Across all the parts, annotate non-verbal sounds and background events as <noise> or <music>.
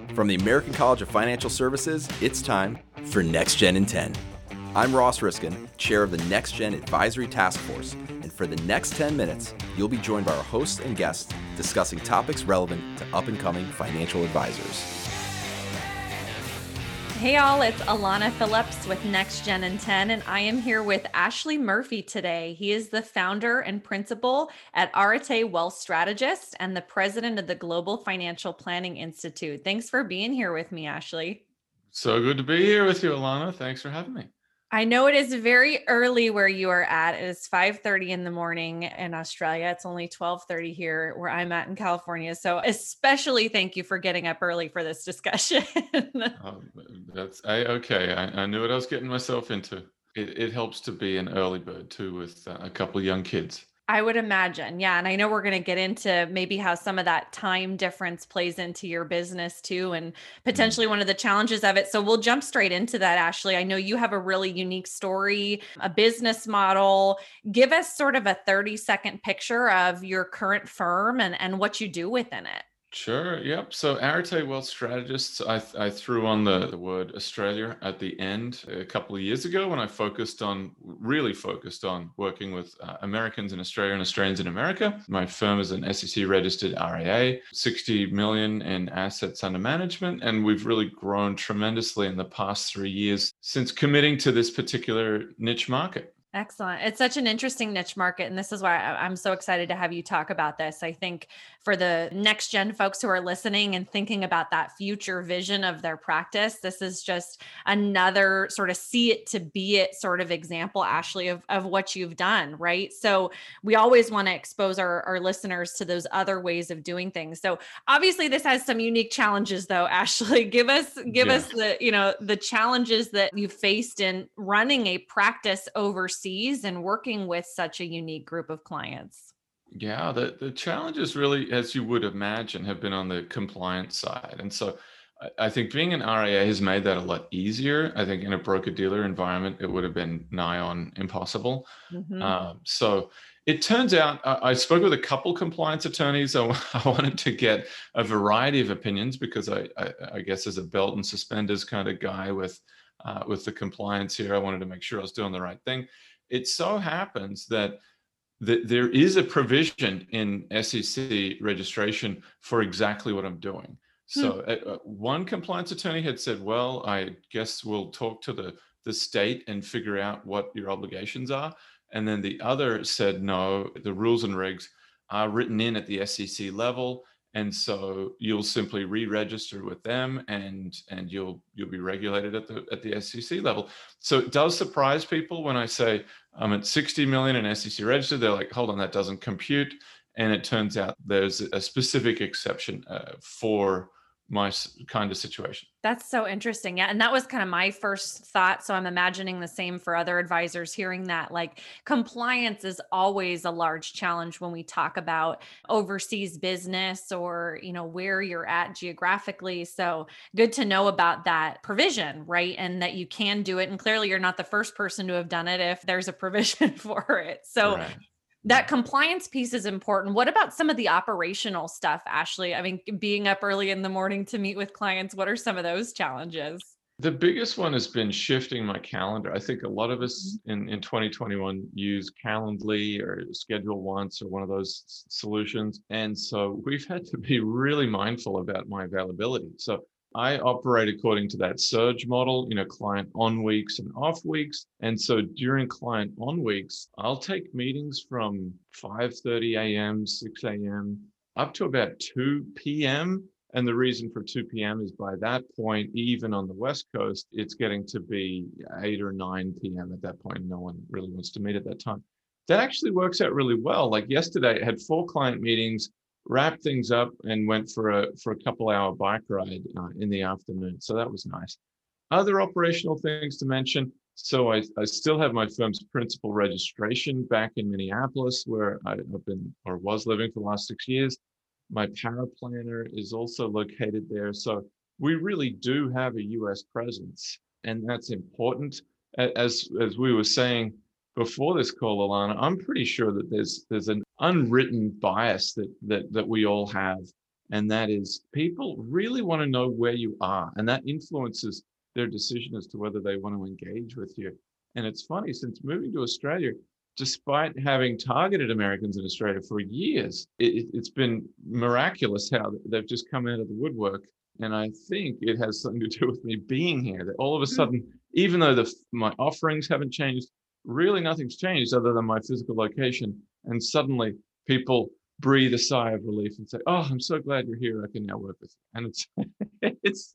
Mm-hmm. From the American College of Financial Services, it's time for Next Gen in 10. I'm Ross Riskin, chair of the Next Gen Advisory Task Force, and for the next 10 minutes, you'll be joined by our hosts and guests discussing topics relevant to up and coming financial advisors. Hey, all, it's Alana Phillips with Next Gen in 10, and I am here with Ashley Murphy today. He is the founder and principal at Arete Wealth Strategist and the president of the Global Financial Planning Institute. Thanks for being here with me, Ashley. So good to be here with you, Alana. Thanks for having me. I know it is very early where you are at. It is 5:30 in the morning in Australia. It's only 12:30 here where I'm at in California. So especially thank you for getting up early for this discussion. <laughs> um, that's I, okay. I, I, knew what I was getting myself into. It, it helps to be an early bird too with uh, a couple of young kids. I would imagine. Yeah. And I know we're going to get into maybe how some of that time difference plays into your business too, and mm-hmm. potentially one of the challenges of it. So we'll jump straight into that, Ashley. I know you have a really unique story, a business model. Give us sort of a 30 second picture of your current firm and, and what you do within it. Sure. Yep. So Arete Wealth Strategists, I, I threw on the, the word Australia at the end a couple of years ago when I focused on, really focused on working with uh, Americans in Australia and Australians in America. My firm is an SEC registered RIA, 60 million in assets under management. And we've really grown tremendously in the past three years since committing to this particular niche market. Excellent. It's such an interesting niche market. And this is why I'm so excited to have you talk about this. I think for the next gen folks who are listening and thinking about that future vision of their practice, this is just another sort of see it to be it sort of example, Ashley, of, of what you've done. Right. So we always want to expose our, our listeners to those other ways of doing things. So obviously this has some unique challenges though, <laughs> Ashley. Give us, give yeah. us the, you know, the challenges that you faced in running a practice overseas overseas and working with such a unique group of clients? Yeah, the, the challenges really, as you would imagine, have been on the compliance side. And so I, I think being an RIA has made that a lot easier. I think in a broker dealer environment, it would have been nigh on impossible. Mm-hmm. Um, so it turns out I, I spoke with a couple compliance attorneys. <laughs> I, I, wanted to get a variety of opinions because I, I, I guess as a belt and suspenders kind of guy with uh, with the compliance here, I wanted to make sure I was doing the right thing it so happens that that there is a provision in SEC registration for exactly what I'm doing. So hmm. uh, uh, one compliance attorney had said, "Well, I guess we'll talk to the the state and figure out what your obligations are." And then the other said, "No, the rules and regs are written in at the SEC level, and so you'll simply re-register with them and and you'll you'll be regulated at the at the SEC level. So it does surprise people when I say I'm at 60 million in SEC registered they're like hold on that doesn't compute. And it turns out there's a specific exception uh, for my kind of situation. That's so interesting. Yeah. And that was kind of my first thought. So I'm imagining the same for other advisors hearing that like compliance is always a large challenge when we talk about overseas business or, you know, where you're at geographically. So good to know about that provision, right? And that you can do it. And clearly you're not the first person to have done it if there's a provision <laughs> for it. So right that compliance piece is important. What about some of the operational stuff, Ashley? I mean, being up early in the morning to meet with clients, what are some of those challenges? The biggest one has been shifting my calendar. I think a lot of us mm-hmm. in, in 2021 use Calendly or Schedule Once or one of those solutions. And so we've had to be really mindful about my availability. So I operate according to that surge model, you know, client on weeks and off weeks. And so during client on weeks, I'll take meetings from 5:30 a.m., 6 a.m. up to about 2 p.m. And the reason for 2 p.m. is by that point, even on the West Coast, it's getting to be 8 or 9 p.m. at that point. No one really wants to meet at that time. That actually works out really well. Like yesterday, I had four client meetings wrapped things up and went for a for a couple hour bike ride uh, in the afternoon. So that was nice. Other operational things to mention. So I, I still have my firm's principal registration back in Minneapolis, where I've been or was living for the last six years. My paraplanner is also located there. So we really do have a US presence, and that's important. As as we were saying, before this call, Alana, I'm pretty sure that there's there's an unwritten bias that that that we all have And that is people really want to know where you are. And that influences their decision as to whether they want to engage with you. And it's funny, since moving to Australia, despite having targeted Americans in Australia for years, it, has been miraculous how they've just come out of the woodwork. And I think it has something to do with me being here. That all of a hmm. sudden, even though the, my offerings haven't changed, really nothing's changed other than my physical location. And suddenly, people breathe a sigh of relief and say, "Oh, I'm so glad you're here. I can now work with you." And it's <laughs> it's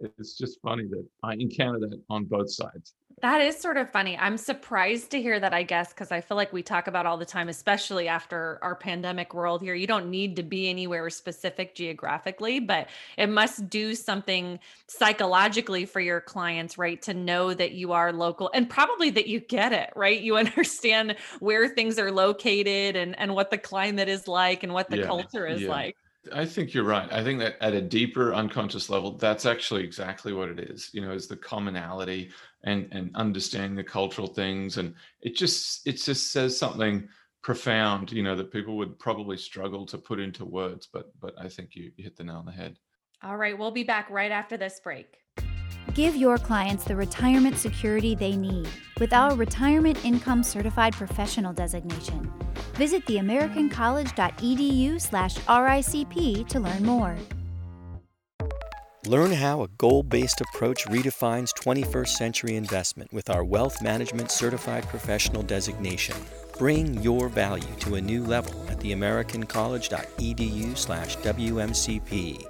it's just funny that I encounter that on both sides. That is sort of funny. I'm surprised to hear that, I guess, because I feel like we talk about all the time, especially after our pandemic world here. You don't need to be anywhere specific geographically, but it must do something psychologically for your clients, right? To know that you are local and probably that you get it, right? You <laughs> understand where things are located and, and what the climate is like and what the yeah, culture is yeah. like. I think you're right. I think that at a deeper unconscious level, that's actually exactly what it is. You know, is the commonality and and understanding the cultural things, and it just it just says something profound. You know, that people would probably struggle to put into words, but but I think you, you hit the nail on the head. All right, we'll be back right after this break. Give your clients the retirement security they need with our Retirement Income Certified Professional designation. Visit theamericancollege.edu slash ricp to learn more. Learn how a goal-based approach redefines 21st century investment with our Wealth Management Certified Professional designation. Bring your value to a new level at theamericancollege.edu/slash WMCP.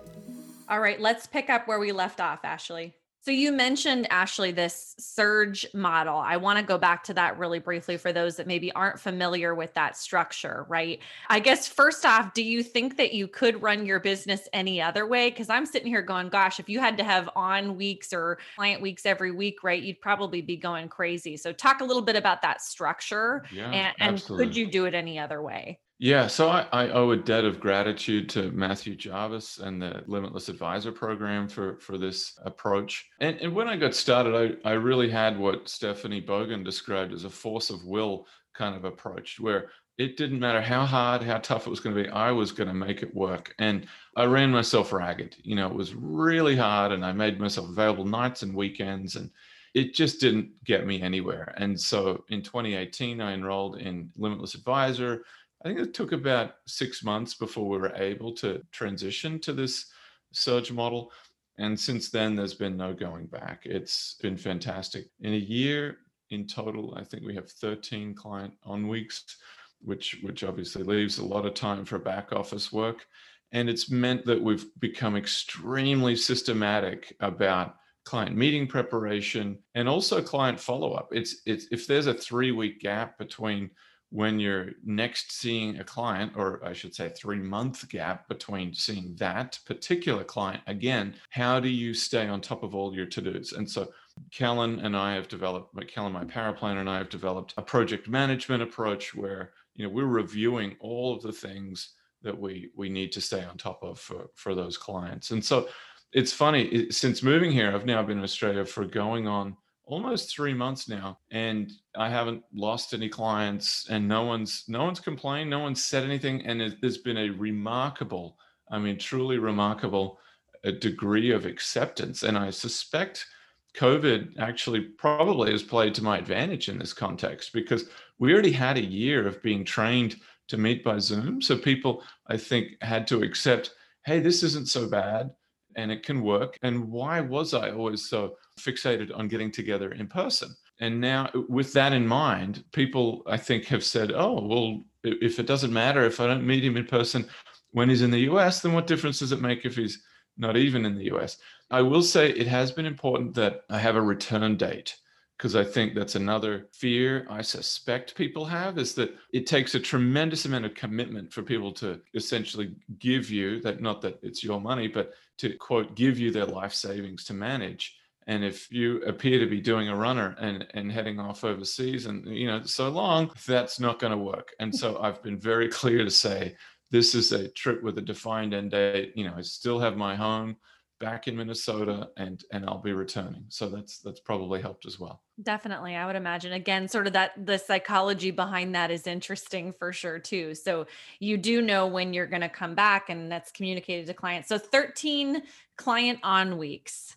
All right, let's pick up where we left off, Ashley. So you mentioned Ashley this surge model. I want to go back to that really briefly for those that maybe aren't familiar with that structure, right? I guess first off, do you think that you could run your business any other way cuz I'm sitting here going, gosh, if you had to have on weeks or client weeks every week, right? You'd probably be going crazy. So talk a little bit about that structure yeah, and, and could you do it any other way? Yeah, so I, I, owe a debt of gratitude to Matthew Jarvis and the Limitless Advisor program for for this approach. And, and when I got started, I, I really had what Stephanie Bogan described as a force of will kind of approach, where it didn't matter how hard, how tough it was going to be, I was going to make it work. And I ran myself ragged. You know, it was really hard, and I made myself available nights and weekends, and it just didn't get me anywhere. And so in 2018, I enrolled in Limitless Advisor I think it took about six months before we were able to transition to this surge model. And since then, there's been no going back. It's been fantastic. In a year in total, I think we have 13 client on weeks, which, which obviously leaves a lot of time for back office work. And it's meant that we've become extremely systematic about client meeting preparation and also client follow up. It's, it's if there's a three week gap between when you're next seeing a client, or I should say, three month gap between seeing that particular client again, how do you stay on top of all your to dos? And so, Kellen and I have developed, Kellen, my paraplanner, and I have developed a project management approach where you know we're reviewing all of the things that we we need to stay on top of for for those clients. And so, it's funny since moving here, I've now been in Australia for going on almost three months now and i haven't lost any clients and no one's no one's complained no one's said anything and it, there's been a remarkable i mean truly remarkable a degree of acceptance and i suspect covid actually probably has played to my advantage in this context because we already had a year of being trained to meet by zoom so people i think had to accept hey this isn't so bad and it can work. And why was I always so fixated on getting together in person? And now, with that in mind, people I think have said, oh, well, if it doesn't matter if I don't meet him in person when he's in the US, then what difference does it make if he's not even in the US? I will say it has been important that I have a return date because I think that's another fear I suspect people have is that it takes a tremendous amount of commitment for people to essentially give you that, not that it's your money, but to quote, give you their life savings to manage. And if you appear to be doing a runner and, and heading off overseas and, you know, so long, that's not going to work. And so I've been very clear to say, this is a trip with a defined end date. You know, I still have my home back in Minnesota and and I'll be returning. So that's that's probably helped as well. Definitely. I would imagine again sort of that the psychology behind that is interesting for sure too. So you do know when you're going to come back and that's communicated to clients. So 13 client on weeks.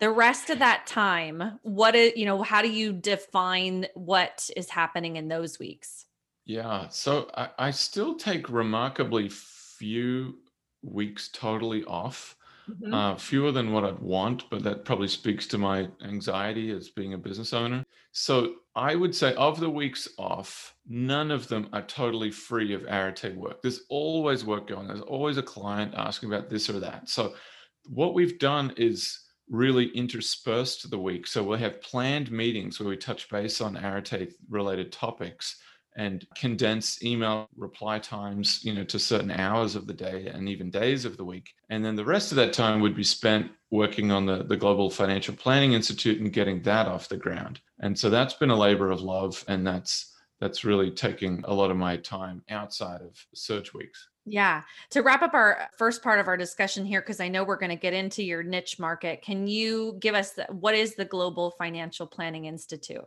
The rest of that time, what is, you know, how do you define what is happening in those weeks? Yeah. So I, I still take remarkably few weeks totally off. Mm-hmm. Uh, fewer than what I'd want, but that probably speaks to my anxiety as being a business owner. So I would say of the weeks off, none of them are totally free of Arete work. There's always work going. There's always a client asking about this or that. So what we've done is really interspersed the week. So we'll have planned meetings where we touch base on Arete related topics and condense email reply times you know to certain hours of the day and even days of the week and then the rest of that time would be spent working on the, the global financial planning institute and getting that off the ground and so that's been a labor of love and that's that's really taking a lot of my time outside of surge weeks yeah. To wrap up our first part of our discussion here, because I know we're going to get into your niche market, can you give us the, what is the Global Financial Planning Institute?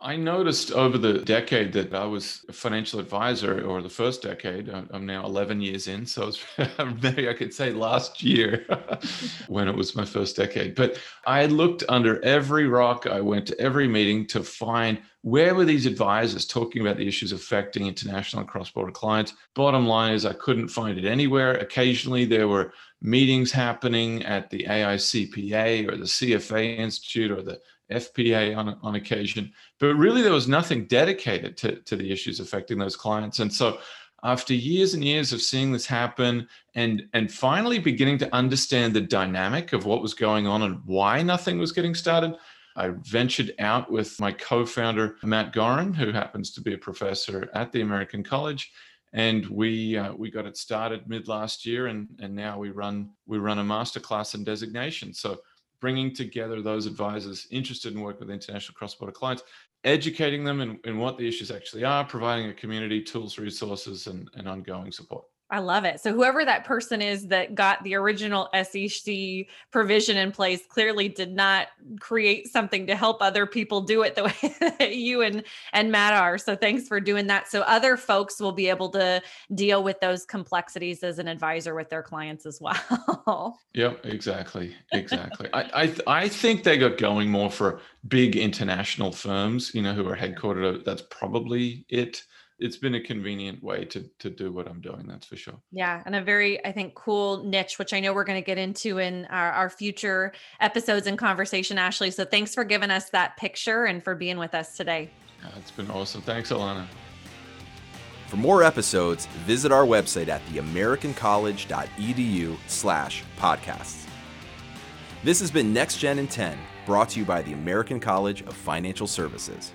I noticed over the decade that I was a financial advisor, or the first decade. I'm now 11 years in, so <laughs> maybe I could say last year <laughs> when it was my first decade. But I looked under every rock. I went to every meeting to find where were these advisors talking about the issues affecting international and cross-border clients. Bottom line is, I couldn't find it anywhere. Occasionally, there were meetings happening at the AICPA or the CFA Institute or the FPA on, on occasion, but really there was nothing dedicated to, to the issues affecting those clients. And so after years and years of seeing this happen and and finally beginning to understand the dynamic of what was going on and why nothing was getting started, I ventured out with my co-founder Matt Gorin, who happens to be a professor at the American College, and we uh, we got it started mid last year, and and now we run we run a masterclass in designation. So bringing together those advisors interested in working with international cross-border clients, educating them in, in what the issues actually are, providing a community, tools, resources, and, and ongoing support. I love it. So whoever that person is that got the original SEC provision in place clearly did not create something to help other people do it the <laughs> way that you and and Matt are. So thanks for doing that. So other folks will be able to deal with those complexities as an advisor with their clients as well. <laughs> yep, exactly, exactly. I I, th- I think they got going more for big international firms, you know, who are headquartered. That's probably it it's been a convenient way to to do what I'm doing. That's for sure. Yeah, and a very I think cool niche, which I know we're going to get into in our, our future episodes and conversation, Ashley. So thanks for giving us that picture and for being with us today. Yeah, it's been awesome. Thanks, Alana. For more episodes, visit our website at theamericancollege.edu slash podcasts. This has been Next Gen in 10, brought to you by the American College of Financial Services.